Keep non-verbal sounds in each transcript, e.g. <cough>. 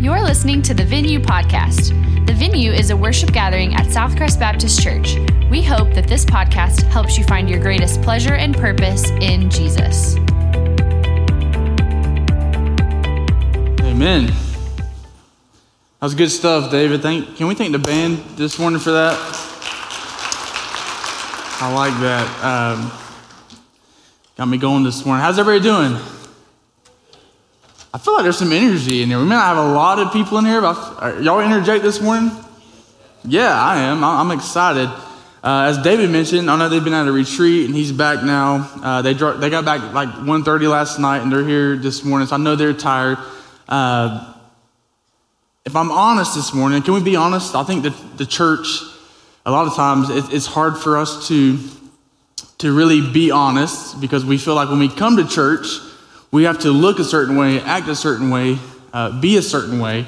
You're listening to the Venue Podcast. The Venue is a worship gathering at Southcrest Baptist Church. We hope that this podcast helps you find your greatest pleasure and purpose in Jesus. Amen. That was good stuff, David. Thank, can we thank the band this morning for that? I like that. Um, got me going this morning. How's everybody doing? I feel like there's some energy in here. We may not have a lot of people in here, but y'all energetic this morning? Yeah, I am. I'm excited. Uh, as David mentioned, I know they've been at a retreat and he's back now. Uh, they, they got back like 1.30 last night and they're here this morning, so I know they're tired. Uh, if I'm honest this morning, can we be honest? I think that the church, a lot of times, it, it's hard for us to, to really be honest because we feel like when we come to church, we have to look a certain way, act a certain way, uh, be a certain way.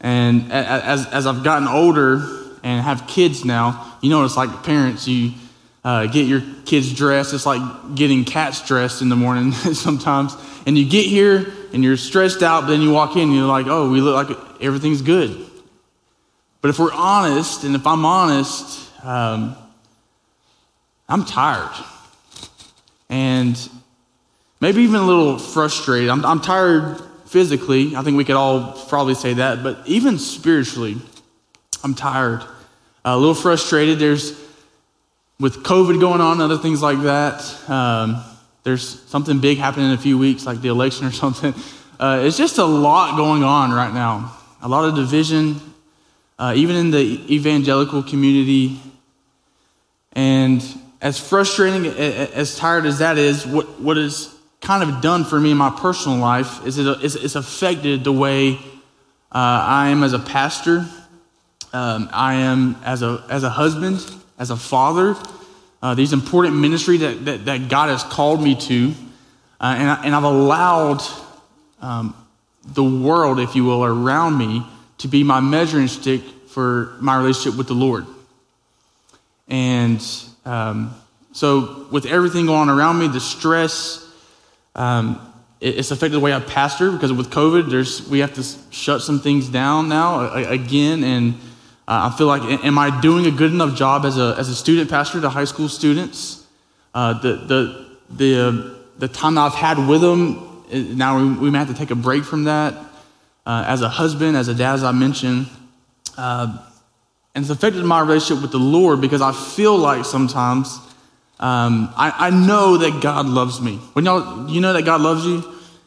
And as, as I've gotten older and have kids now, you know, it's like parents, you uh, get your kids dressed. It's like getting cats dressed in the morning <laughs> sometimes. And you get here and you're stressed out, but then you walk in and you're like, oh, we look like everything's good. But if we're honest, and if I'm honest, um, I'm tired. And maybe even a little frustrated. I'm, I'm tired physically. I think we could all probably say that. But even spiritually, I'm tired. a little frustrated. There's, with COVID going on, other things like that, um, there's something big happening in a few weeks, like the election or <laughs> something. Uh, it's just a lot going on right now. A lot of division, uh, even in the evangelical community. And as frustrating, as tired as that is, what, what is kind of done for me in my personal life is it, it's affected the way uh, I am as a pastor, um, I am as a, as a husband, as a father, uh, these important ministry that, that, that, God has called me to. Uh, and, I, and I've allowed um, the world, if you will, around me to be my measuring stick for my relationship with the Lord. And um, so, with everything going on around me, the stress, um, it's affected the way I pastor because with COVID, there's, we have to shut some things down now again. And uh, I feel like, am I doing a good enough job as a, as a student pastor to high school students? Uh, the, the, the, uh, the time I've had with them, now we, we may have to take a break from that. Uh, as a husband, as a dad, as I mentioned. Uh, and it's affected my relationship with the Lord because I feel like sometimes um, I, I, know that God loves me. When y'all, you know that God loves you?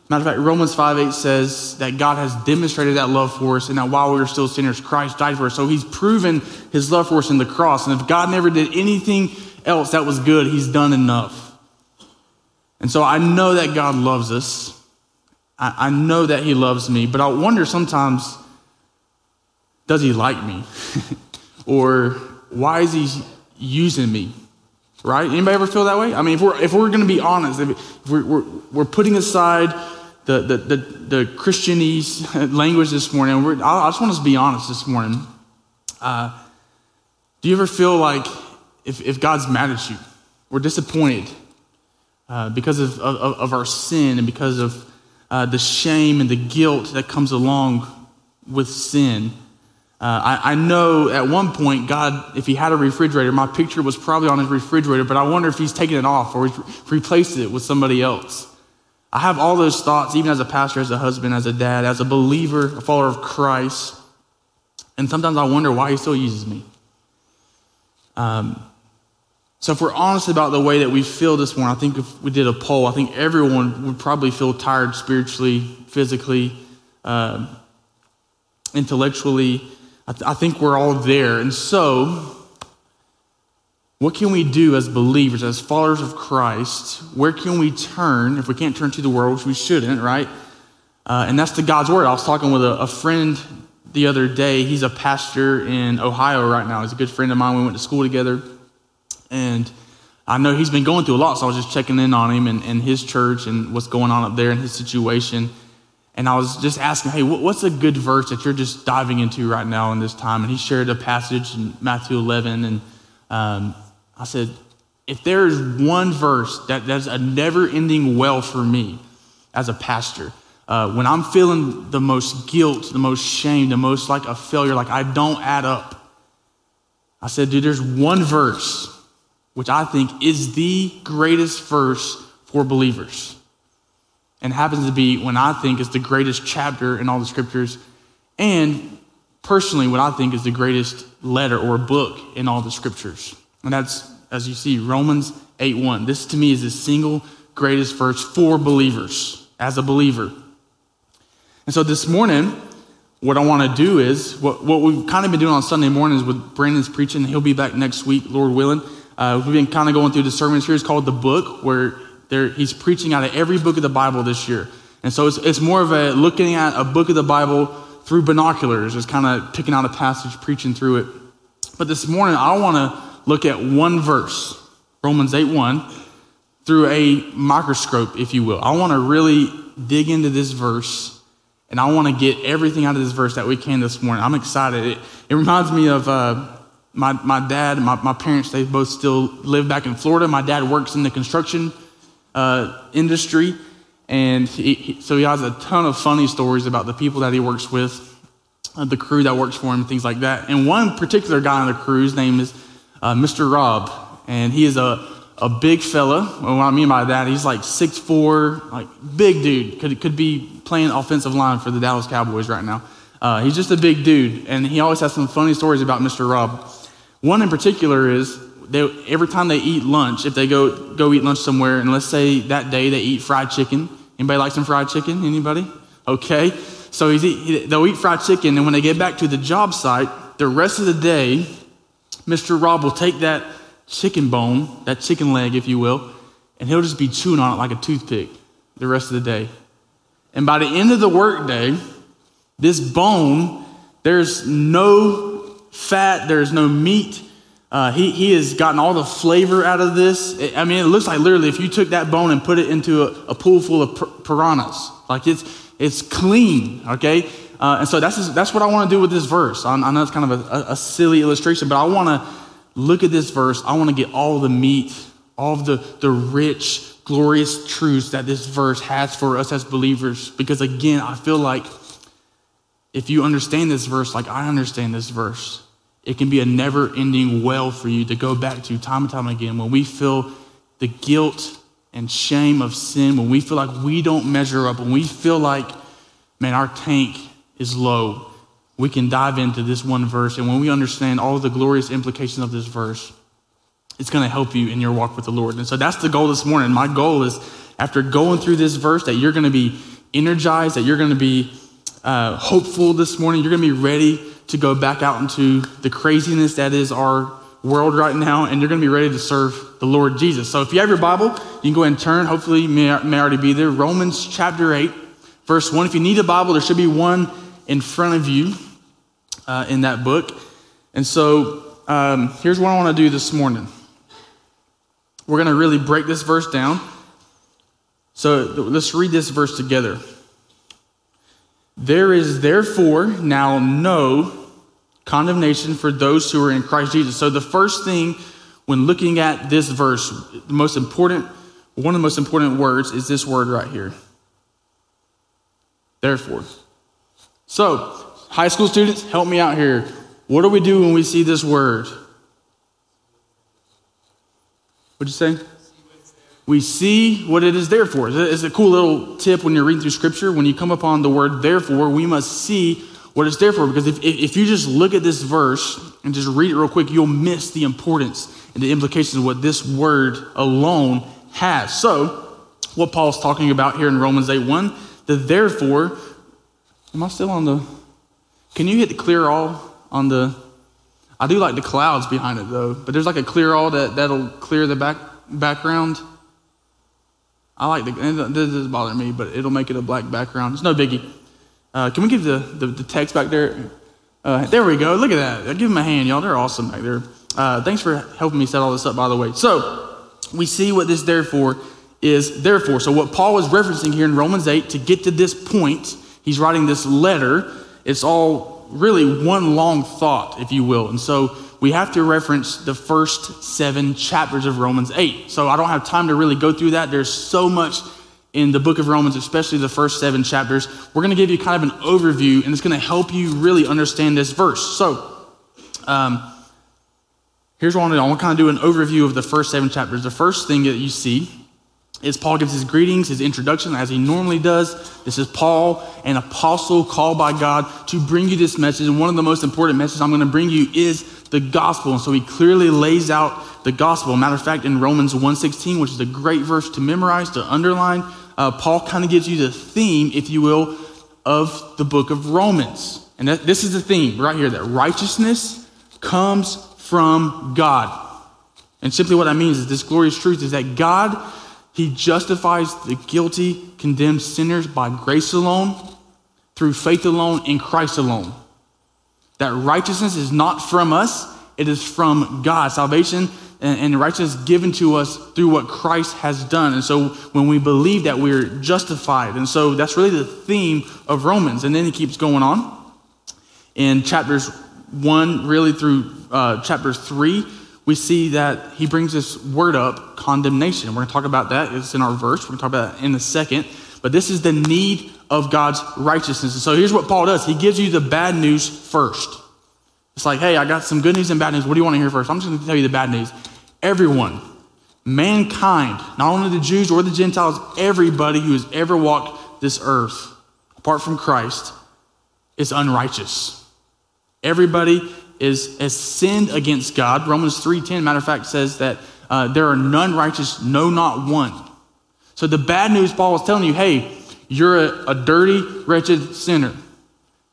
Matter of fact, Romans 5 8 says that God has demonstrated that love for us and that while we were still sinners, Christ died for us. So he's proven his love for us in the cross. And if God never did anything else that was good, he's done enough. And so I know that God loves us. I, I know that he loves me, but I wonder sometimes, does he like me? <laughs> or why is he using me? Right? Anybody ever feel that way? I mean, if we're, if we're going to be honest, if we're, we're, we're putting aside the, the, the, the Christianese <laughs> language this morning, I just want us to be honest this morning. Uh, do you ever feel like if, if God's mad at you, we're disappointed uh, because of, of, of, our sin and because of uh, the shame and the guilt that comes along with sin? Uh, I, I, know at one point, God, if he had a refrigerator, my picture was probably on his refrigerator, but I wonder if he's taken it off or he's replaced it with somebody else. I have all those thoughts, even as a pastor, as a husband, as a dad, as a believer, a follower of Christ. And sometimes I wonder why he still uses me. Um, so, if we're honest about the way that we feel this morning, I think if we did a poll, I think everyone would probably feel tired spiritually, physically, uh, intellectually. I, th- I think we're all there. And so, what can we do as believers, as followers of Christ? Where can we turn if we can't turn to the world, which we shouldn't, right? Uh, and that's to God's word. I was talking with a, a, friend the other day. He's a pastor in Ohio right now. He's a good friend of mine. We went to school together. And I know he's been going through a lot, so I was just checking in on him and, and his church and what's going on up there in his situation. And I was just asking, hey, what's a good verse that you're just diving into right now in this time? And he shared a passage in Matthew 11. And um, I said, if there is one verse that, that's a never ending well for me as a pastor, Uh, when I'm feeling the most guilt, the most shame, the most like a failure, like I don't add up, I said, dude, there's one verse which I think is the greatest verse for believers. And happens to be when I think is the greatest chapter in all the scriptures, and personally, what I think is the greatest letter or book in all the scriptures. And that's, as you see, Romans 8 1. This to me is the single greatest verse for believers, as a believer. And so this morning, what I want to do is what, what we've kind of been doing on Sunday mornings with Brandon's preaching. He'll be back next week, Lord willing. Uh, we've been kind of going through the sermon series called The Book, where there, he's preaching out of every book of the Bible this year. And so it's, it's more of a looking at a book of the Bible through binoculars, just kind of picking out a passage, preaching through it. But this morning, I want to look at one verse, Romans 8 1, through a microscope, if you will. I want to really dig into this verse and I want to get everything out of this verse that we can this morning. I'm excited. It, it reminds me of uh, my, my dad my, my parents. They both still live back in Florida. My dad works in the construction uh, industry. And he, he, so he has a ton of funny stories about the people that he works with, uh, the crew that works for him, things like that. And one particular guy on the crew, his name is uh, Mr. Rob. And he is a, a big fella. what I mean by that, he's like 6'4, like big dude. Could, could be playing offensive line for the Dallas Cowboys right now. Uh, he's just a big dude. And he always has some funny stories about Mr. Rob. One in particular is they, every time they eat lunch, if they go, go eat lunch somewhere, and let's say that day they eat fried chicken. Anybody like some fried chicken? Anybody? Okay. So eat, they'll eat fried chicken, and when they get back to the job site, the rest of the day, Mr. Rob will take that chicken bone, that chicken leg, if you will, and he'll just be chewing on it like a toothpick the rest of the day. And by the end of the workday, this bone, there's no fat, there's no meat. Uh, he, he has gotten all the flavor out of this. I mean, it looks like literally if you took that bone and put it into a, a pool full of piranhas, like it's, it's clean, okay? Uh, and so that's, that's what I want to do with this verse. I, I know it's kind of a, a silly illustration, but I want to look at this verse. I want to get all the meat, all the, the rich, glorious truths that this verse has for us as believers. Because again, I feel like if you understand this verse like I understand this verse, it can be a never ending well for you to go back to time and time again when we feel the guilt and shame of sin, when we feel like we don't measure up, when we feel like, man, our tank is low, we can dive into this one verse. And when we understand all the glorious implications of this verse, it's going to help you in your walk with the Lord. And so that's the goal this morning. My goal is after going through this verse, that you're going to be energized, that you're going to be uh, hopeful this morning, you're going to be ready to go back out into the craziness that is our world right now, and you're going to be ready to serve the Lord Jesus. So if you have your Bible, you can go and turn. Hopefully, you may, may already be there. Romans chapter 8, verse 1. If you need a Bible, there should be one in front of you uh, in that book. And so um, here's what I want to do this morning. We're going to really break this verse down. So let's read this verse together. There is therefore now no condemnation for those who are in Christ Jesus. So the first thing when looking at this verse, the most important, one of the most important words is this word right here. Therefore. So, high school students, help me out here. What do we do when we see this word? What'd you say? we see what it is there for. It's a cool little tip when you're reading through scripture. When you come upon the word therefore, we must see what it's there for. Because if, if you just look at this verse and just read it real quick, you'll miss the importance and the implications of what this word alone has. So, what Paul's talking about here in Romans 8 1, the therefore, am I still on the, can you hit the clear all on the, I do like the clouds behind it though, but there's like a clear all that, that'll clear the back, background. I like the, this doesn't bother me, but it'll make it a black background. It's no biggie. Uh, can we give the, the, the text back there? Uh, there we go. Look at that. Give them a hand, y'all. They're awesome back there. Uh, thanks for helping me set all this up, by the way. So, we see what this therefore is therefore. So, what Paul is referencing here in Romans 8 to get to this point, he's writing this letter. It's all really one long thought, if you will. And so, we have to reference the first seven chapters of Romans 8. So I don't have time to really go through that. There's so much in the book of Romans, especially the first seven chapters. We're going to give you kind of an overview, and it's going to help you really understand this verse. So, um, here's what I want to do. I want to kind of do an overview of the first seven chapters. The first thing that you see is Paul gives his greetings, his introduction, as he normally does. This is Paul, an apostle called by God to bring you this message. And one of the most important messages I'm going to bring you is the gospel. And so he clearly lays out the gospel. Matter of fact, in Romans 1.16, which is a great verse to memorize, to underline, uh, Paul kind of gives you the theme, if you will, of the book of Romans. And that, this is the theme right here that righteousness comes from God. And simply what that means is this glorious truth is that God, He justifies the guilty, condemned sinners by grace alone, through faith alone, in Christ alone. That righteousness is not from us, it is from God. Salvation and, righteousness given to us through what Christ has done. And so when we believe that, we're justified. And so that's really the theme of Romans. And then he keeps going on. In chapters 1, really through uh, chapter 3, we see that he brings this word up, condemnation. We're going to talk about that. It's in our verse. We're going to talk about that in a second. But this is the need of God's righteousness. And so here's what Paul does he gives you the bad news first. It's like, hey, I got some good news and bad news. What do you want to hear first? I'm just going to tell you the bad news. Everyone, mankind, not only the Jews or the Gentiles, everybody who has ever walked this earth, apart from Christ, is unrighteous. Everybody is has sinned against God. Romans 3:10, matter of fact, says that uh, there are none righteous, no, not one. So the bad news Paul is telling you, hey, you're a, a dirty, wretched sinner.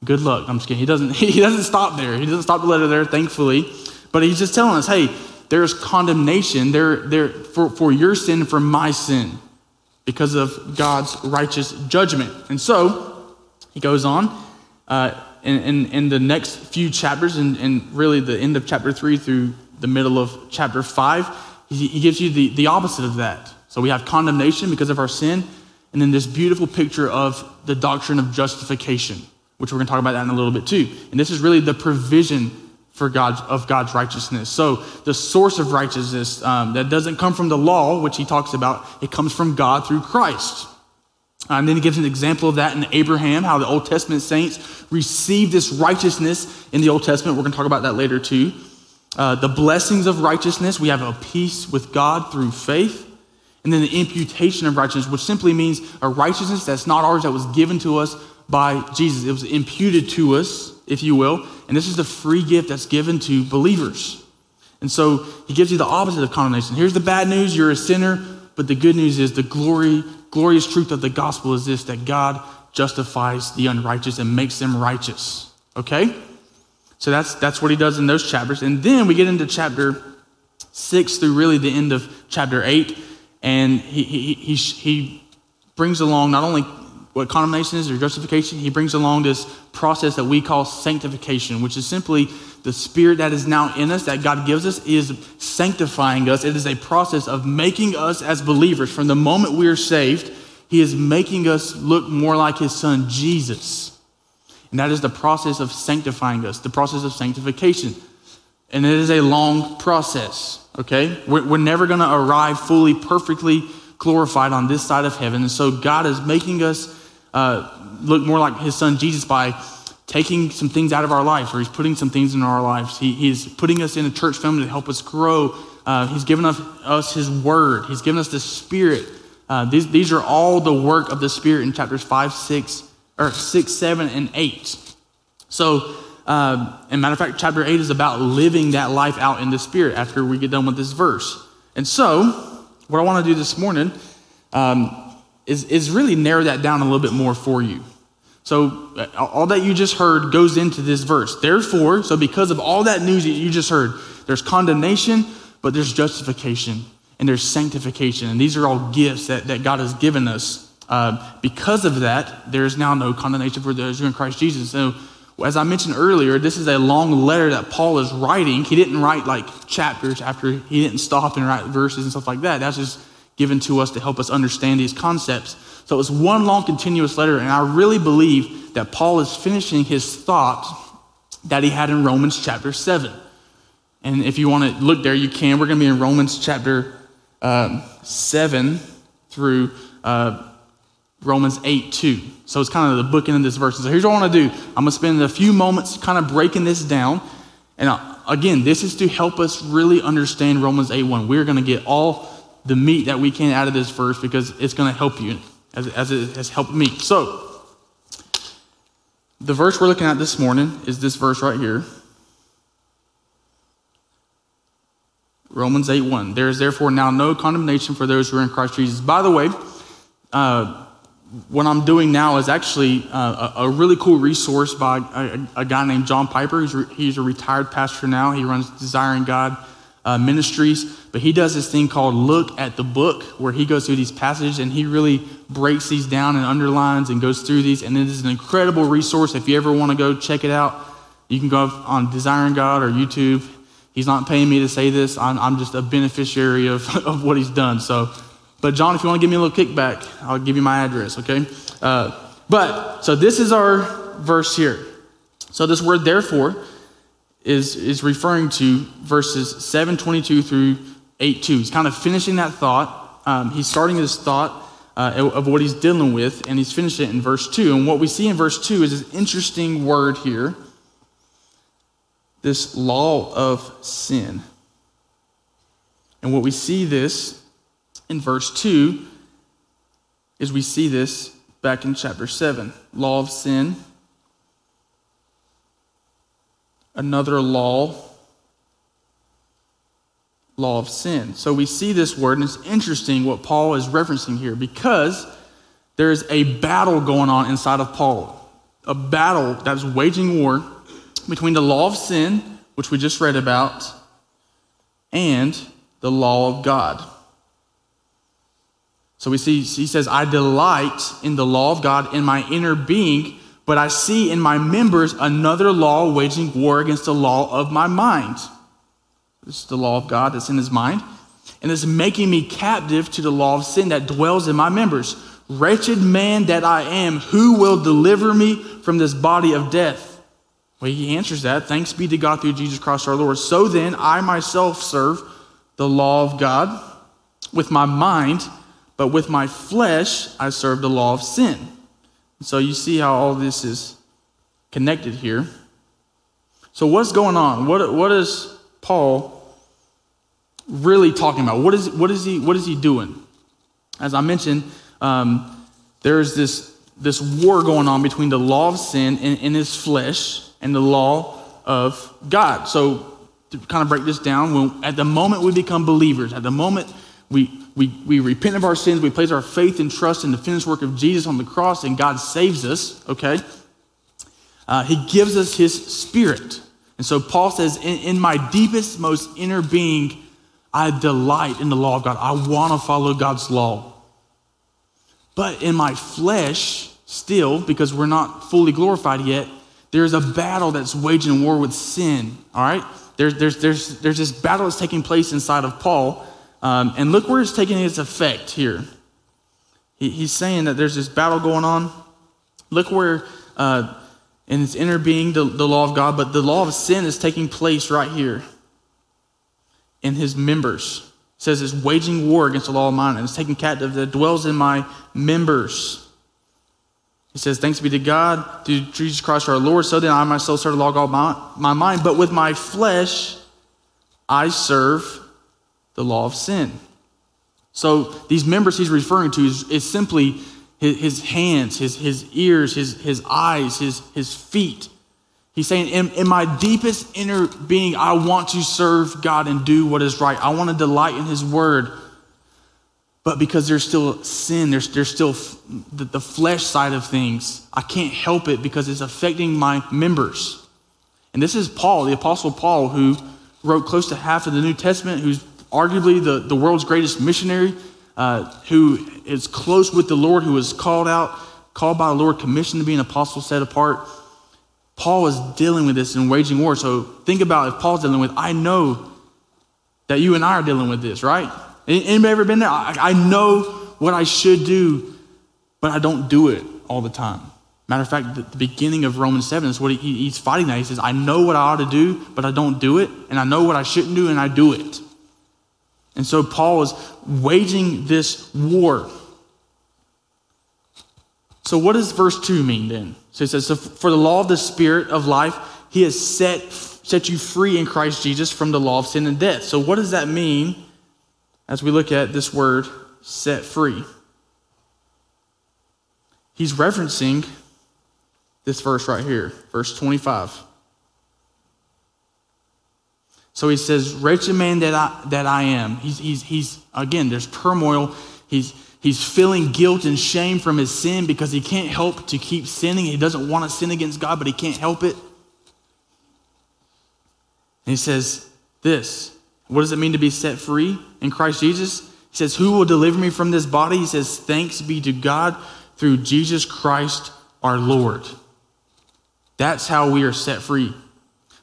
Good luck. I'm just kidding. He doesn't, <laughs> he doesn't stop there. He doesn't stop the letter there, thankfully. But he's just telling us, hey, there's condemnation there, there for, for your sin for my sin because of God's righteous judgment. And so he goes on uh, in, in, in, the next few chapters, and, really the end of chapter three through the middle of chapter five, he, he gives you the, the opposite of that. So we have condemnation because of our sin, and then this beautiful picture of the doctrine of justification which we're going to talk about that in a little bit too. And this is really the provision for God of God's righteousness. So the source of righteousness um, that doesn't come from the law, which he talks about, it comes from God through Christ. And then he gives an example of that in Abraham, how the Old Testament saints received this righteousness in the Old Testament. We're going to talk about that later too. Uh, the blessings of righteousness, we have a peace with God through faith. And then the imputation of righteousness, which simply means a righteousness that's not ours, that was given to us by Jesus. It was imputed to us, if you will. And this is the free gift that's given to believers. And so he gives you the opposite of condemnation. Here's the bad news you're a sinner, but the good news is the glory, glorious truth of the gospel is this that God justifies the unrighteous and makes them righteous. Okay? So that's, that's what he does in those chapters. And then we get into chapter six through really the end of chapter eight. And he, he, he, he brings along not only what condemnation is or justification, he brings along this process that we call sanctification, which is simply the spirit that is now in us, that God gives us, is sanctifying us. It is a process of making us as believers. From the moment we are saved, he is making us look more like his son, Jesus. And that is the process of sanctifying us, the process of sanctification. And it is a long process, okay? We're, we're never going to arrive fully, perfectly glorified on this side of heaven. And so God is making us uh, look more like his son Jesus by taking some things out of our lives, or he's putting some things in our lives. He, he's putting us in a church family to help us grow. Uh, he's given us, us, his word, he's given us the spirit. Uh, these, these are all the work of the spirit in chapters 5, 6, or 6, 7, and 8. So, uh, and matter of fact, chapter 8 is about living that life out in the spirit after we get done with this verse. And so, what I want to do this morning um, is, is really narrow that down a little bit more for you. So, uh, all that you just heard goes into this verse. Therefore, so because of all that news that you just heard, there's condemnation, but there's justification and there's sanctification. And these are all gifts that, that God has given us. Uh, because of that, there is now no condemnation for those who are in Christ Jesus. So, as I mentioned earlier, this is a long letter that Paul is writing. He didn't write like chapters after, he didn't stop and write verses and stuff like that. That's just given to us to help us understand these concepts. So it's one long continuous letter, and I really believe that Paul is finishing his thought that he had in Romans chapter 7. And if you want to look there, you can. We're going to be in Romans chapter uh, 7 through uh, Romans 8 2. So it's kind of the bookend of this verse. So here's what I want to do I'm going to spend a few moments kind of breaking this down. And uh, again, this is to help us really understand Romans 8 1. We're going to get all the meat that we can out of this verse because it's going to help you as, as it has helped me. So, the verse we're looking at this morning is this verse right here. Romans 8 1. There is therefore now no condemnation for those who are in Christ Jesus. By the way, uh, what I'm doing now is actually uh, a, really cool resource by a, a guy named John Piper. He's, re, he's, a retired pastor now. He runs Desiring God uh, Ministries, but he does this thing called Look at the Book, where he goes through these passages and he really breaks these down and underlines and goes through these. And it is an incredible resource. If you ever want to go check it out, you can go on Desiring God or YouTube. He's not paying me to say this. I'm, I'm just a beneficiary of, <laughs> of what he's done. So, but John, if you want to give me a little kickback, I'll give you my address, okay? Uh, but, so this is our verse here. So this word therefore is, is referring to verses 722 through 82. He's kind of finishing that thought. Um, he's starting his thought uh, of what he's dealing with, and he's finished it in verse 2. And what we see in verse 2 is this interesting word here this law of sin. And what we see this in verse 2 is we see this back in chapter 7 law of sin, another law, law of sin. So we see this word, and it's interesting what Paul is referencing here because there is a battle going on inside of Paul, a battle that's waging war between the law of sin, which we just read about, and the law of God. So we see, he says, I delight in the law of God in my inner being, but I see in my members another law waging war against the law of my mind. This is the law of God that's in his mind. And it's making me captive to the law of sin that dwells in my members. Wretched man that I am, who will deliver me from this body of death? Well, he answers that. Thanks be to God through Jesus Christ our Lord. So then, I myself serve the law of God with my mind, but with my flesh, I serve the law of sin. So you see how all this is connected here. So, what's going on? What, what is Paul really talking about? What is, what is, he, what is he doing? As I mentioned, um, there's this, this war going on between the law of sin in, his flesh and the law of God. So, to kind of break this down, when, at the moment we become believers, at the moment we, we, we repent of our sins, we place our faith and trust in the finished work of Jesus on the cross, and God saves us, okay? Uh, he gives us His Spirit. And so Paul says, in, in my deepest, most inner being, I delight in the law of God. I want to follow God's law. But in my flesh, still, because we're not fully glorified yet, there's a battle that's waging war with sin, all right? There's, there's, there's, there's this battle that's taking place inside of Paul. Um, and look where it's taking its effect here. He, he's saying that there's this battle going on. Look where uh, in his inner being, the, the law of God, but the law of sin is taking place right here in his members. It says it's waging war against the law of mine and it's taking captive that dwells in my members. He says, Thanks be to God through Jesus Christ our Lord. So then I myself serve the law of my, my mind, but with my flesh I serve the law of sin. So these members he's referring to is, is simply his, his, hands, his, his ears, his, his eyes, his, his feet. He's saying, in, in my deepest inner being, I want to serve God and do what is right. I want to delight in his word. But because there's still sin, there's, there's still the, the flesh side of things, I can't help it because it's affecting my members. And this is Paul, the Apostle Paul, who wrote close to half of the New Testament, who's arguably the, the world's greatest missionary, uh, who is close with the Lord, who was called out, called by the Lord, commissioned to be an apostle, set apart. Paul is dealing with this and waging war. So think about if Paul's dealing with, I know that you and I are dealing with this, right? Anybody ever been there? I, I know what I should do, but I don't do it all the time. Matter of fact, the, the beginning of Romans 7 is what he, he's fighting that. He says, I know what I ought to do, but I don't do it. And I know what I shouldn't do, and I do it. And so Paul is waging this war. So, what does verse 2 mean then? So, it says, so For the law of the Spirit of life, he has set, set you free in Christ Jesus from the law of sin and death. So, what does that mean as we look at this word, set free? He's referencing this verse right here, verse 25. So he says, Wretched man that I, that I am. He's, he's, he's, again, there's turmoil. He's, he's feeling guilt and shame from his sin because he can't help to keep sinning. He doesn't want to sin against God, but he can't help it. And he says, This, what does it mean to be set free in Christ Jesus? He says, Who will deliver me from this body? He says, Thanks be to God through Jesus Christ our Lord. That's how we are set free.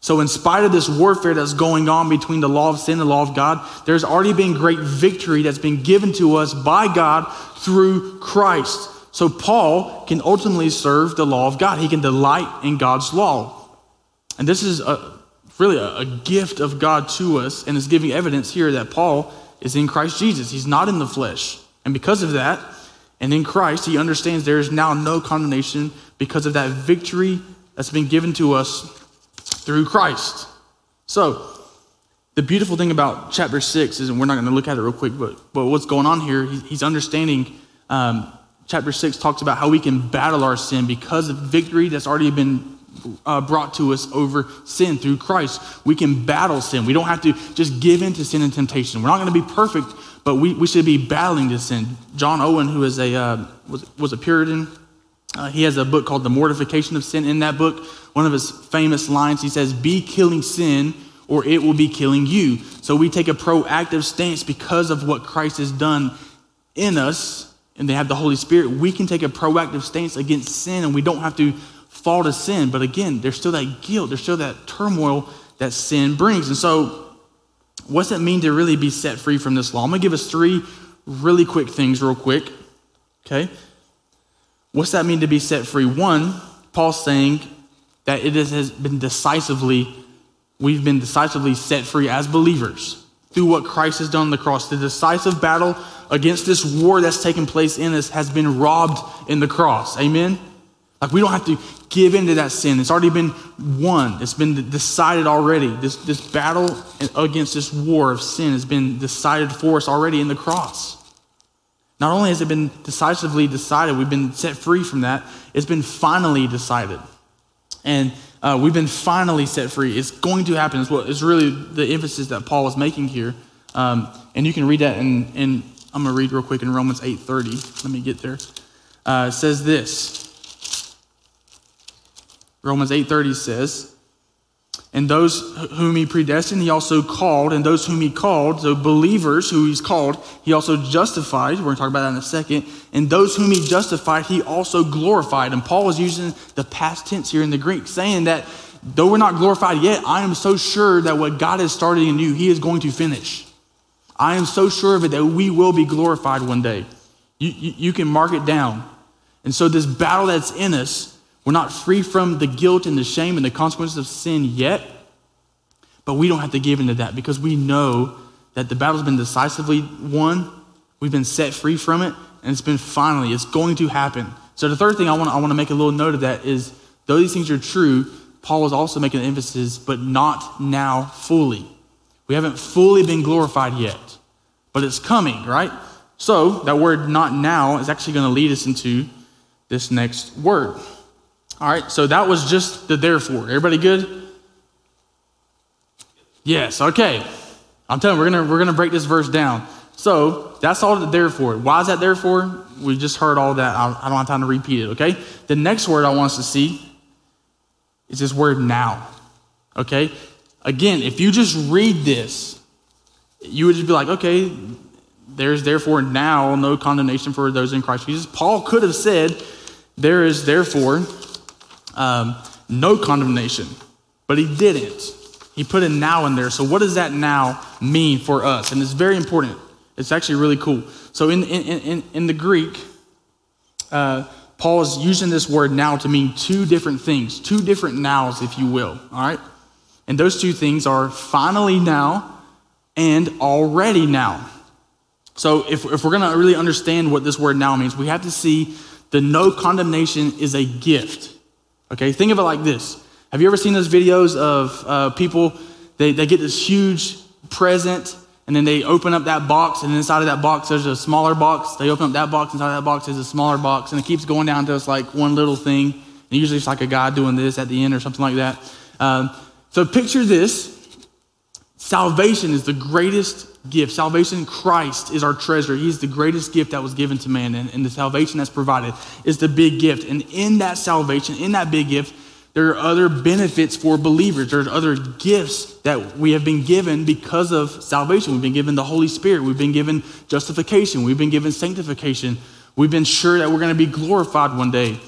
So, in spite of this warfare that's going on between the law of sin and the law of God, there's already been great victory that's been given to us by God through Christ. So, Paul can ultimately serve the law of God. He can delight in God's law. And this is a, really a, a gift of God to us, and is giving evidence here that Paul is in Christ Jesus. He's not in the flesh. And because of that, and in Christ, he understands there is now no condemnation because of that victory that's been given to us through Christ. So, the beautiful thing about chapter 6 is, and we're not going to look at it real quick, but, but what's going on here, he's understanding. Um, chapter 6 talks about how we can battle our sin because of victory that's already been uh, brought to us over sin through Christ. We can battle sin. We don't have to just give in to sin and temptation. We're not going to be perfect, but we, we should be battling this sin. John Owen, who is a, uh, was, was a Puritan, uh, he has a book called The Mortification of Sin. In that book, one of his famous lines, he says, Be killing sin or it will be killing you. So we take a proactive stance because of what Christ has done in us, and they have the Holy Spirit. We can take a proactive stance against sin, and we don't have to fall to sin. But again, there's still that guilt, there's still that turmoil that sin brings. And so, what's it mean to really be set free from this law? I'm gonna give us three really quick things, real quick. Okay? What's that mean to be set free? One, Paul's saying that it has been decisively, we've been decisively set free as believers through what Christ has done on the cross. The decisive battle against this war that's taken place in us has been robbed in the cross. Amen? Like we don't have to give in to that sin. It's already been won. It's been decided already. This, this battle against this war of sin has been decided for us already in the cross. Not only has it been decisively decided, we've been set free from that, it's been finally decided. And uh, we've been finally set free. It's going to happen. It's, what, it's really the emphasis that Paul is making here. Um, and you can read that in, in I'm going to read real quick in Romans 8.30. Let me get there. Uh, it says this. Romans 8.30 says, and those whom he predestined, he also called. And those whom he called, so believers who he's called, he also justified. We're going to talk about that in a second. And those whom he justified, he also glorified. And Paul is using the past tense here in the Greek, saying that though we're not glorified yet, I am so sure that what God has started in you, he is going to finish. I am so sure of it that we will be glorified one day. You, you, you can mark it down. And so, this battle that's in us, we're not free from the guilt and the shame and the consequences of sin yet, but we don't have to give into that because we know that the battle's been decisively won. We've been set free from it, and it's been finally, it's going to happen. So, the third thing I want to, I want to make a little note of that is though these things are true, Paul is also making an emphasis, but not now fully. We haven't fully been glorified yet, but it's coming, right? So, that word not now is actually going to lead us into this next word. All right, so that was just the therefore. Everybody good? Yes, okay. I'm telling you, we're gonna we're gonna break this verse down. So that's all the therefore. Why is that therefore? We just heard all that. I, I don't have time to repeat it, okay? The next word I want us to see is this word now. Okay? Again, if you just read this, you would just be like, okay, there's therefore now no condemnation for those in Christ Jesus. Paul could have said, there is therefore um, no condemnation, but he didn't. He put a now in there. So, what does that now mean for us? And it's very important. It's actually really cool. So, in, in, in, in the Greek, uh, Paul is using this word now to mean two different things, two different nows, if you will. All right? And those two things are finally now and already now. So, if, if we're going to really understand what this word now means, we have to see the no condemnation is a gift. Okay, think of it like this. Have you ever seen those videos of uh, people, they, they get this huge present and then they open up that box and inside of that box there's a smaller box. They open up that box, inside of that box there's a smaller box and it keeps going down to it's like one little thing. And usually it's like a guy doing this at the end or something like that. Um, so picture this. Salvation is the greatest gift. Salvation in Christ is our treasure. He's the greatest gift that was given to man, and, and the salvation that's provided is the big gift. And in that salvation, in that big gift, there are other benefits for believers. There's other gifts that we have been given because of salvation. We've been given the Holy Spirit. We've been given justification. We've been given sanctification. We've been sure that we're going to be glorified one day.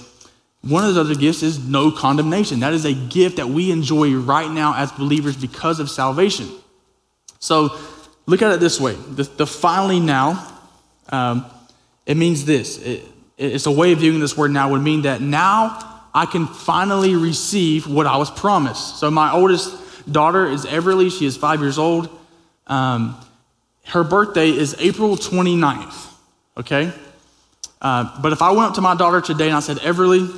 One of those other gifts is no condemnation. That is a gift that we enjoy right now as believers because of salvation. So look at it this way the, the finally now, um, it means this. It, it's a way of viewing this word now would mean that now I can finally receive what I was promised. So my oldest daughter is Everly. She is five years old. Um, her birthday is April 29th, okay? Uh, but if I went up to my daughter today and I said, Everly,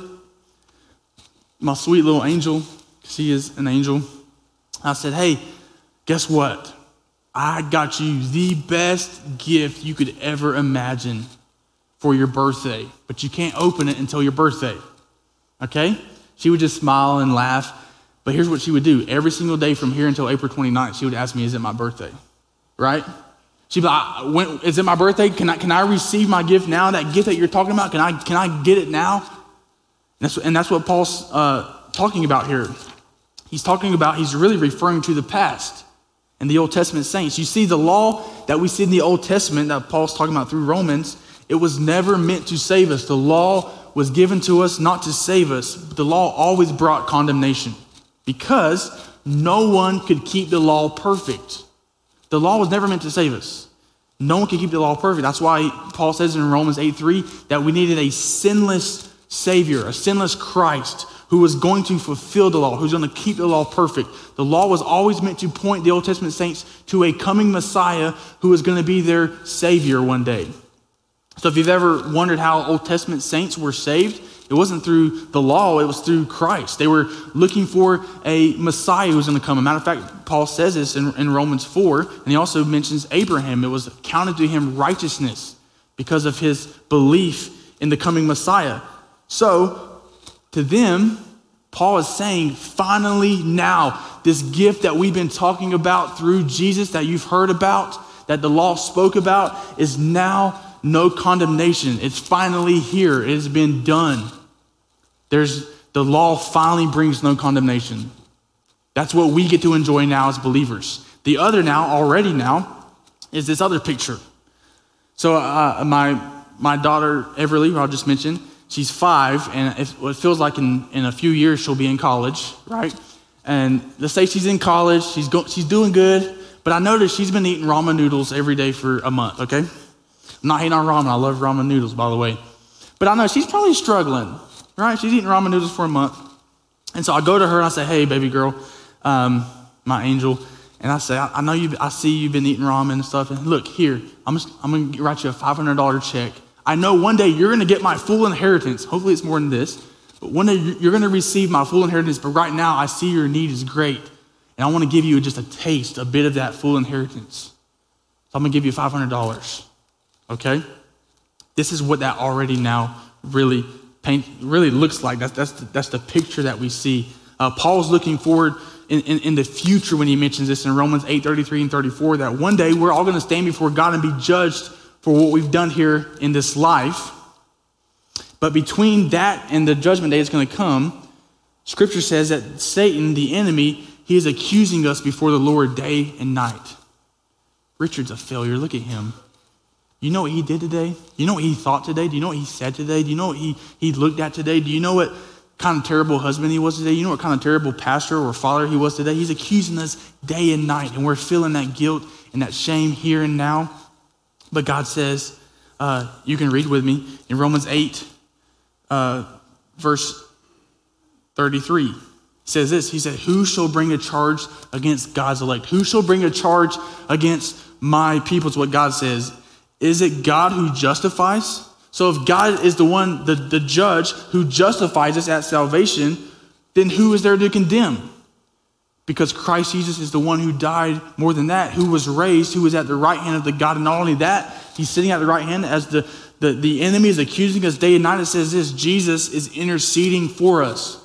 my sweet little angel, she is an angel, I said, hey, guess what? I got you the best gift you could ever imagine for your birthday, but you can't open it until your birthday. Okay? She would just smile and laugh. But here's what she would do every single day from here until April 29th, she would ask me, Is it my birthday? Right? She'd be like, Is it my birthday? Can I, can I receive my gift now? That gift that you're talking about, can I, can I get it now? And that's, and that's what Paul's uh, talking about here. He's talking about, he's really referring to the past and the Old Testament saints. You see, the law that we see in the Old Testament that Paul's talking about through Romans, it was never meant to save us. The law was given to us not to save us. The law always brought condemnation because no one could keep the law perfect. The law was never meant to save us. No one could keep the law perfect. That's why Paul says in Romans 8 3 that we needed a sinless Savior, a sinless Christ who was going to fulfill the law, who's going to keep the law perfect. The law was always meant to point the Old Testament saints to a coming Messiah who was going to be their Savior one day. So if you've ever wondered how Old Testament saints were saved, it wasn't through the law, it was through Christ. They were looking for a Messiah who was going to come. As a matter of fact, Paul says this in, in Romans 4, and he also mentions Abraham. It was counted to him righteousness because of his belief in the coming Messiah. So to them, Paul is saying, finally, now, this gift that we've been talking about through Jesus, that you've heard about, that the law spoke about, is now no condemnation. It's finally here. It has been done. There's the law finally brings no condemnation. That's what we get to enjoy now as believers. The other now, already now, is this other picture. So uh, my my daughter Everly, who I'll just mention, she's five, and it, feels like in, in a few years she'll be in college, right? And let's say she's in college, she's, go, she's doing good, but I noticed she's been eating ramen noodles every day for a month, okay? I'm not hating on ramen, I love ramen noodles, by the way. But I know she's probably struggling, right? She's eating ramen noodles for a month. And so I go to her and I say, hey, baby girl, um, my angel, and I say, I, I know you, I see you've been eating ramen and stuff, and look, here, I'm, just, I'm gonna write you a $500 check I know one day you're going to get my full inheritance. Hopefully, it's more than this. But one day you're going to receive my full inheritance. But right now, I see your need is great. And I want to give you just a taste, a bit of that full inheritance. So I'm going to give you $500. Okay? This is what that already now really paint, really looks like. That's, that's, the, that's the picture that we see. Uh, Paul's looking forward in, in, in, the future when he mentions this in Romans 8 33 and 34 that one day we're all going to stand before God and be judged for what we've done here in this life. But between that and the judgment day that's going to come, scripture says that Satan, the enemy, he is accusing us before the Lord day and night. Richard's a failure. Look at him. You know what he did today? You know what he thought today? Do you know what he said today? Do you know what he, he looked at today? Do you know what kind of terrible husband he was today? You know what kind of terrible pastor or father he was today? He's accusing us day and night, and we're feeling that guilt and that shame here and now. But God says, uh, you can read with me in Romans 8, uh, verse 33. He says this He said, Who shall bring a charge against God's elect? Who shall bring a charge against my people? Is what God says. Is it God who justifies? So if God is the one, the, the judge who justifies us at salvation, then who is there to condemn? Because Christ Jesus is the one who died more than that, who was raised, who was at the right hand of the God. And not only that, he's sitting at the right hand as the, the, the enemy is accusing us day and night. It says this Jesus is interceding for us.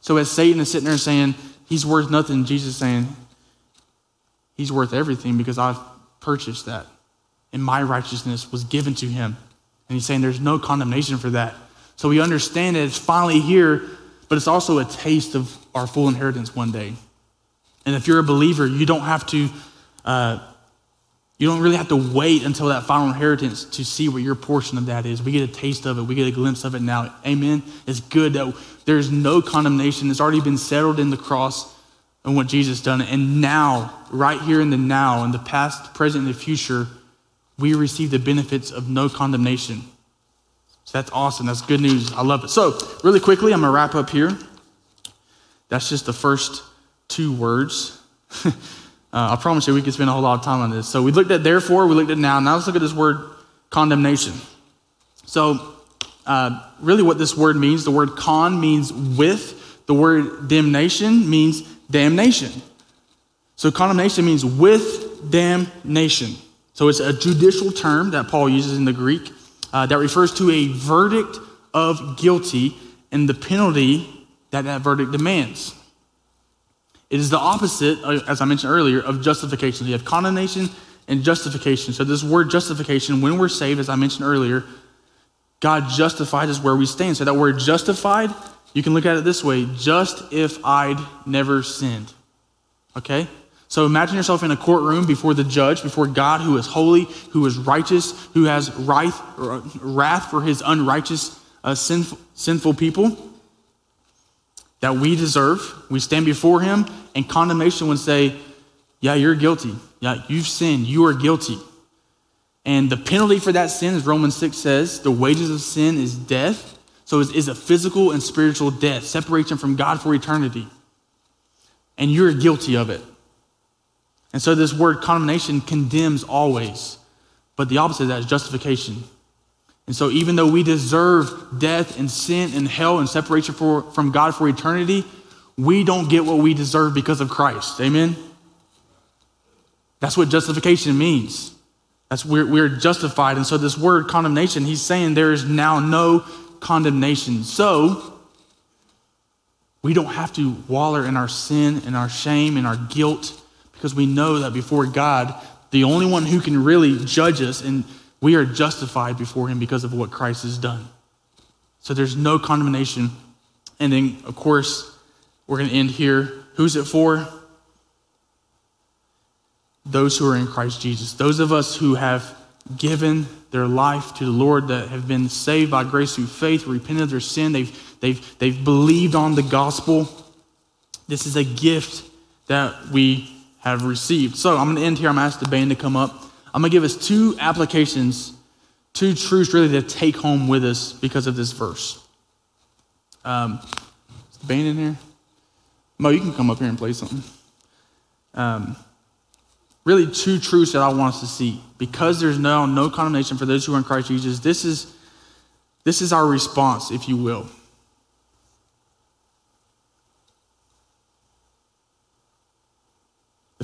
So as Satan is sitting there saying, He's worth nothing, Jesus is saying, He's worth everything because I've purchased that. And my righteousness was given to him. And he's saying there's no condemnation for that. So we understand that it's finally here, but it's also a taste of our full inheritance one day. And if you're a believer, you don't have to, uh, you don't really have to wait until that final inheritance to see what your portion of that is. We get a taste of it, we get a glimpse of it now. Amen. It's good that there's no condemnation. It's already been settled in the cross and what Jesus done. And now, right here in the now, in the past, present, and the future, we receive the benefits of no condemnation. So that's awesome. That's good news. I love it. So, really quickly, I'm going to wrap up here. That's just the first two words. <laughs> uh, I promise you, we could spend a whole lot of time on this. So, we looked at therefore, we looked at now. Now, let's look at this word condemnation. So, uh, really, what this word means the word con means with, the word damnation means damnation. So, condemnation means with damnation. So it's a judicial term that Paul uses in the Greek uh, that refers to a verdict of guilty and the penalty that that verdict demands. It is the opposite, uh, as I mentioned earlier, of justification. You have condemnation and justification. So this word justification, when we're saved, as I mentioned earlier, God justified us where we stand. So that word justified, you can look at it this way just if I'd never sinned. Okay? So imagine yourself in a courtroom before the judge, before God who is holy, who is righteous, who has wrath for his unrighteous, uh, sinful, sinful people that we deserve. We stand before him, and condemnation would say, Yeah, you're guilty. Yeah, you've sinned. You are guilty. And the penalty for that sin, as Romans 6 says, the wages of sin is death. So it is a physical and spiritual death, separation from God for eternity. And you're guilty of it. And so this word condemnation condemns always, but the opposite of that is justification. And so even though we deserve death and sin and hell and separation for, from God for eternity, we don't get what we deserve because of Christ. Amen? That's what justification means. That's we're, we're justified. And so this word condemnation, he's saying there is now no condemnation. So we don't have to waller in our sin and our shame and our guilt because we know that before God, the only one who can really judge us, and we are justified before Him because of what Christ has done. So there's no condemnation. And then, of course, we're going to end here. Who's it for? Those who are in Christ Jesus. Those of us who have given their life to the Lord, that have been saved by grace through faith, repented of their sin, they've, they've, they've believed on the gospel. This is a gift that we have received. So I'm going to end here. I'm going to ask the band to come up. I'm going to give us two applications, two truths really to take home with us because of this verse. Um, is the band in here? Mo, you can come up here and play something. Um, really, two truths that I want us to see. Because there's now no condemnation for those who are in Christ Jesus, this is, this is our response, if you will.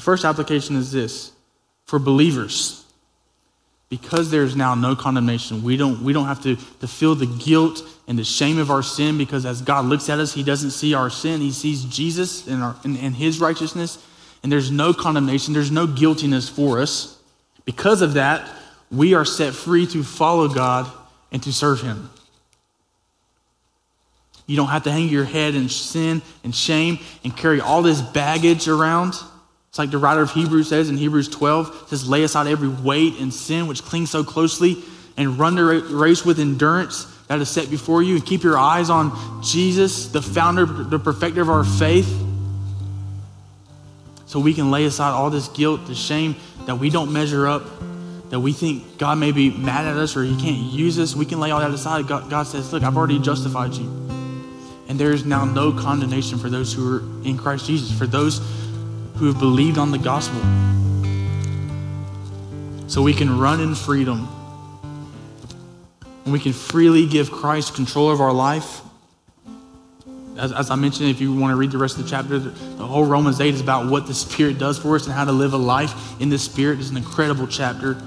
The first application is this for believers. Because there's now no condemnation, we don't, we don't have to, to feel the guilt and the shame of our sin because as God looks at us, He doesn't see our sin. He sees Jesus and, our, and, and His righteousness. And there's no condemnation, there's no guiltiness for us. Because of that, we are set free to follow God and to serve Him. You don't have to hang your head in sin and shame and carry all this baggage around. It's like the writer of Hebrews says in Hebrews 12, says, lay aside every weight and sin which clings so closely and run the race with endurance that is set before you and keep your eyes on Jesus, the founder, the perfecter of our faith. So we can lay aside all this guilt, the shame that we don't measure up, that we think God may be mad at us or he can't use us. We can lay all that aside. God, God says, look, I've already justified you. And there is now no condemnation for those who are in Christ Jesus, for those who have believed on the gospel. So we can run in freedom. and we can freely give Christ control of our life. As, as I mentioned, if you want to read the rest of the chapter, the, whole Romans 8 is about what the Spirit does for us and how to live a life in the Spirit. It's an incredible chapter.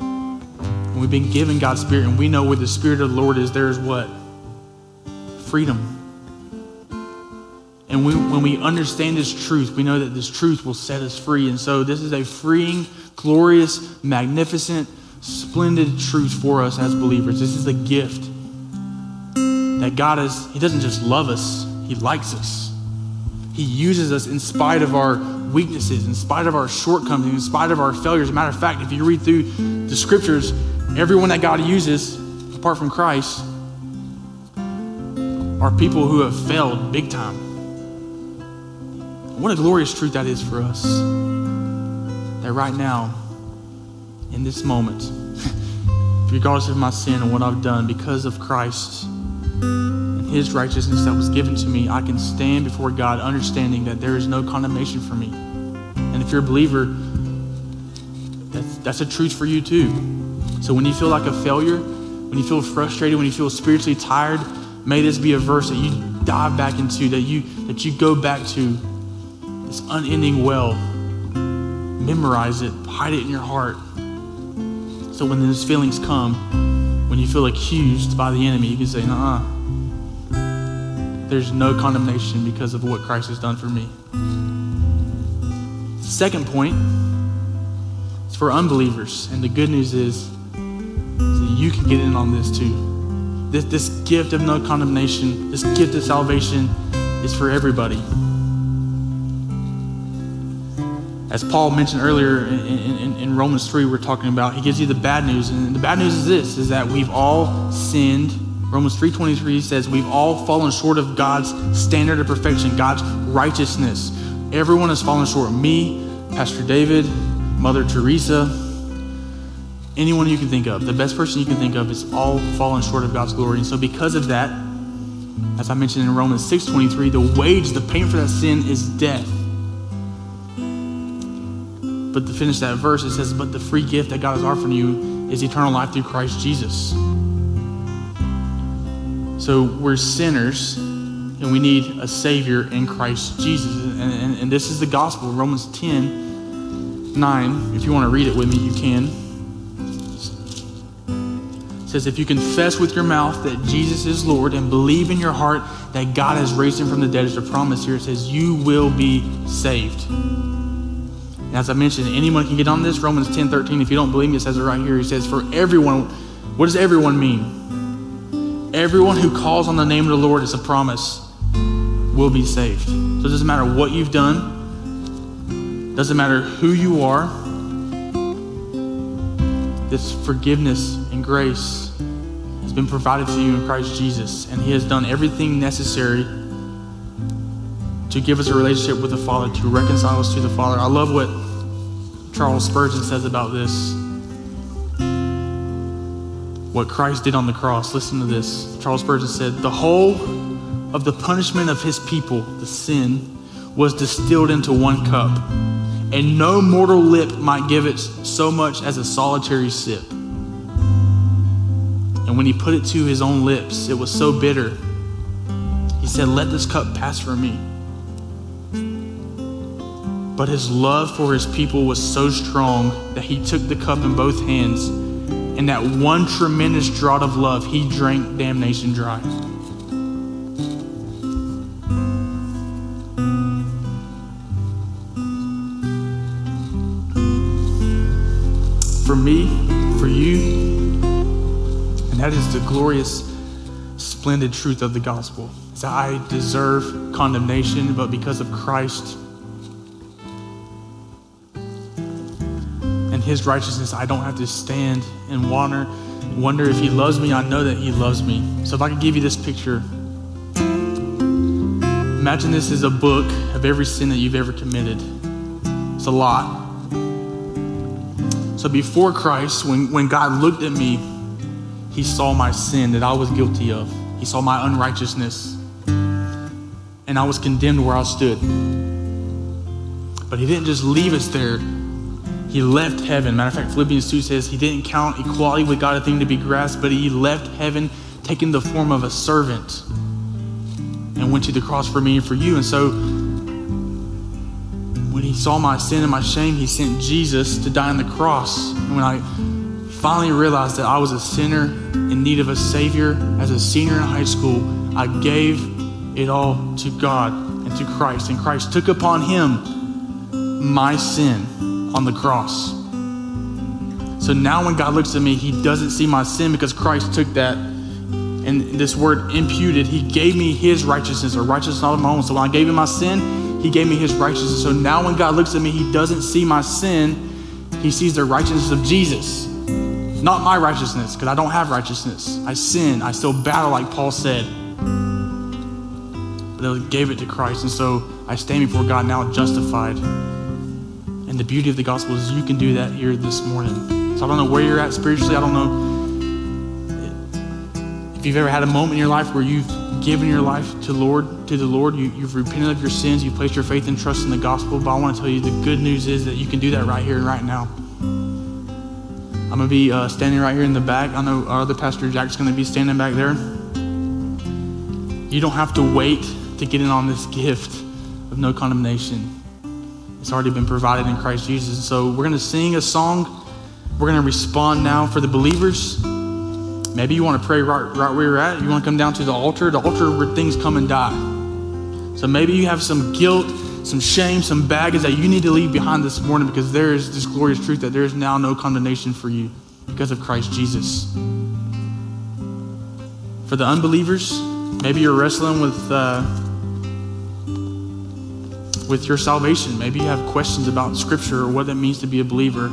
And we've been given God's Spirit, and we know where the Spirit of the Lord is, there is what? Freedom. And we, when we understand this truth, we know that this truth will set us free. And so, this is a freeing, glorious, magnificent, splendid truth for us as believers. This is a gift that God is, He doesn't just love us, He likes us. He uses us in spite of our weaknesses, in spite of our shortcomings, in spite of our failures. As a matter of fact, if you read through the scriptures, everyone that God uses, apart from Christ, are people who have failed big time. What a glorious truth that is for us. That right now, in this moment, <laughs> regardless of my sin and what I've done, because of Christ and His righteousness that was given to me, I can stand before God understanding that there is no condemnation for me. And if you're a believer, that's, that's a truth for you too. So when you feel like a failure, when you feel frustrated, when you feel spiritually tired, may this be a verse that you dive back into, that you that you go back to this unending well. Memorize it, hide it in your heart, so when those feelings come, when you feel accused by the enemy, you can say, nah, there's no condemnation because of what Christ has done for me. Second point is for unbelievers. And the good news is, that you can get in on this too. This, this gift of no condemnation, this gift of salvation is for everybody. As Paul mentioned earlier in, in, in, Romans 3, we're talking about, he gives you the bad news. And the bad news is this, is that we've all sinned. Romans 3.23 says we've all fallen short of God's standard of perfection, God's righteousness. Everyone has fallen short. Me, Pastor David, Mother Teresa, anyone you can think of, the best person you can think of is all fallen short of God's glory. And so because of that, as I mentioned in Romans 6.23, the wage, the payment for that sin is death. But to finish that verse, it says, But the free gift that God has offered you is eternal life through Christ Jesus. So we're sinners and we need a Savior in Christ Jesus. And, and, and this is the gospel, Romans 10 9. If you want to read it with me, you can. It says, If you confess with your mouth that Jesus is Lord and believe in your heart that God has raised him from the dead, as a promise here, it says, You will be saved. And as I mentioned, anyone can get on this. Romans 10 13, if you don't believe me, it says it right here. He says, For everyone, what does everyone mean? Everyone who calls on the name of the Lord is a promise will be saved. So it doesn't matter what you've done, doesn't matter who you are. This forgiveness and grace has been provided to you in Christ Jesus, and He has done everything necessary to give us a relationship with the Father, to reconcile us to the Father. I love what Charles Spurgeon says about this. What Christ did on the cross. Listen to this. Charles Spurgeon said, The whole of the punishment of his people, the sin, was distilled into one cup, and no mortal lip might give it so much as a solitary sip. And when he put it to his own lips, it was so bitter. He said, Let this cup pass from me. But his love for his people was so strong that he took the cup in both hands, and that one tremendous draught of love, he drank damnation dry. For me, for you, and that is the glorious, splendid truth of the gospel. That I deserve condemnation, but because of Christ, his righteousness, I don't have to stand and wonder, wonder if he loves me. I know that he loves me. So if I could give you this picture, imagine this is a book of every sin that you've ever committed. It's a lot. So before Christ, when, when God looked at me, he saw my sin that I was guilty of. He saw my unrighteousness. And I was condemned where I stood. But he didn't just leave us there he left heaven. Matter of fact, Philippians 2 says he didn't count equality with God a thing to be grasped, but he left heaven taking the form of a servant and went to the cross for me and for you. And so when he saw my sin and my shame, he sent Jesus to die on the cross. And when I finally realized that I was a sinner in need of a Savior as a senior in high school, I gave it all to God and to Christ. And Christ took upon him my sin on the cross. So now when God looks at me, he doesn't see my sin because Christ took that and this word imputed, he gave me his righteousness, or righteousness not of my own. So when I gave him my sin, he gave me his righteousness. So now when God looks at me, he doesn't see my sin, he sees the righteousness of Jesus. Not my righteousness, because I don't have righteousness. I sin, I still battle, like Paul said. But he gave it to Christ. And so I stand before God now justified. And the beauty of the gospel is you can do that here this morning. So I don't know where you're at spiritually. I don't know if you've ever had a moment in your life where you've given your life to Lord, to the Lord, you, have repented of your sins, you've placed your faith and trust in the gospel. But I want to tell you the good news is that you can do that right here and right now. I'm gonna be uh, standing right here in the back. I know our other pastor Jack's gonna be standing back there. You don't have to wait to get in on this <laughs> gift of no condemnation. It's already been provided in Christ Jesus. So we're gonna sing a song. We're gonna respond now for the believers. Maybe you want to pray right, right where you're at. You want to come down to the altar, the altar where things come and die. So maybe you have some guilt, some shame, some baggage that you need to leave behind this morning because there is this glorious truth that there is now no condemnation for you because of Christ Jesus. For the unbelievers, maybe you're wrestling with uh, with your salvation. Maybe you have questions about Scripture or what it means to be a believer.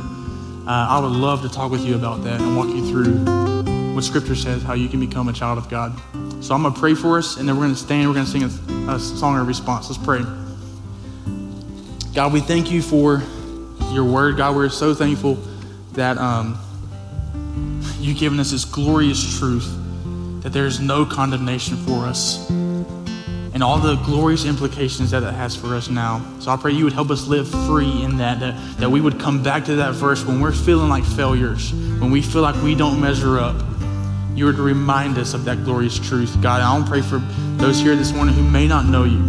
Uh, I would love to talk with you about that and walk you through what Scripture says, how you can become a child of God. So I'm going to pray for us, and then we're going to stand. We're going to sing a, a song of response. Let's pray. God, we thank you for your word. God, we're so thankful that um, you've given us this glorious truth that there is no condemnation for us and all the glorious implications that it has for us now. So I pray you would help us live free in that, that, that we would come back to that verse when we're feeling like failures, when we feel like we don't measure up you to remind us of that glorious truth. God, I don't pray for those here this morning who may not know you,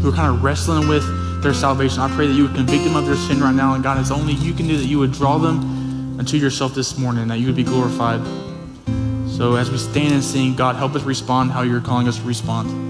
who are kind of wrestling with their salvation. I pray that you would convict them of their sin right now. And God, it's only you can do that. You would draw them unto yourself this morning, that you would be glorified. So as we stand and sing, God, help us respond how you're calling us to respond.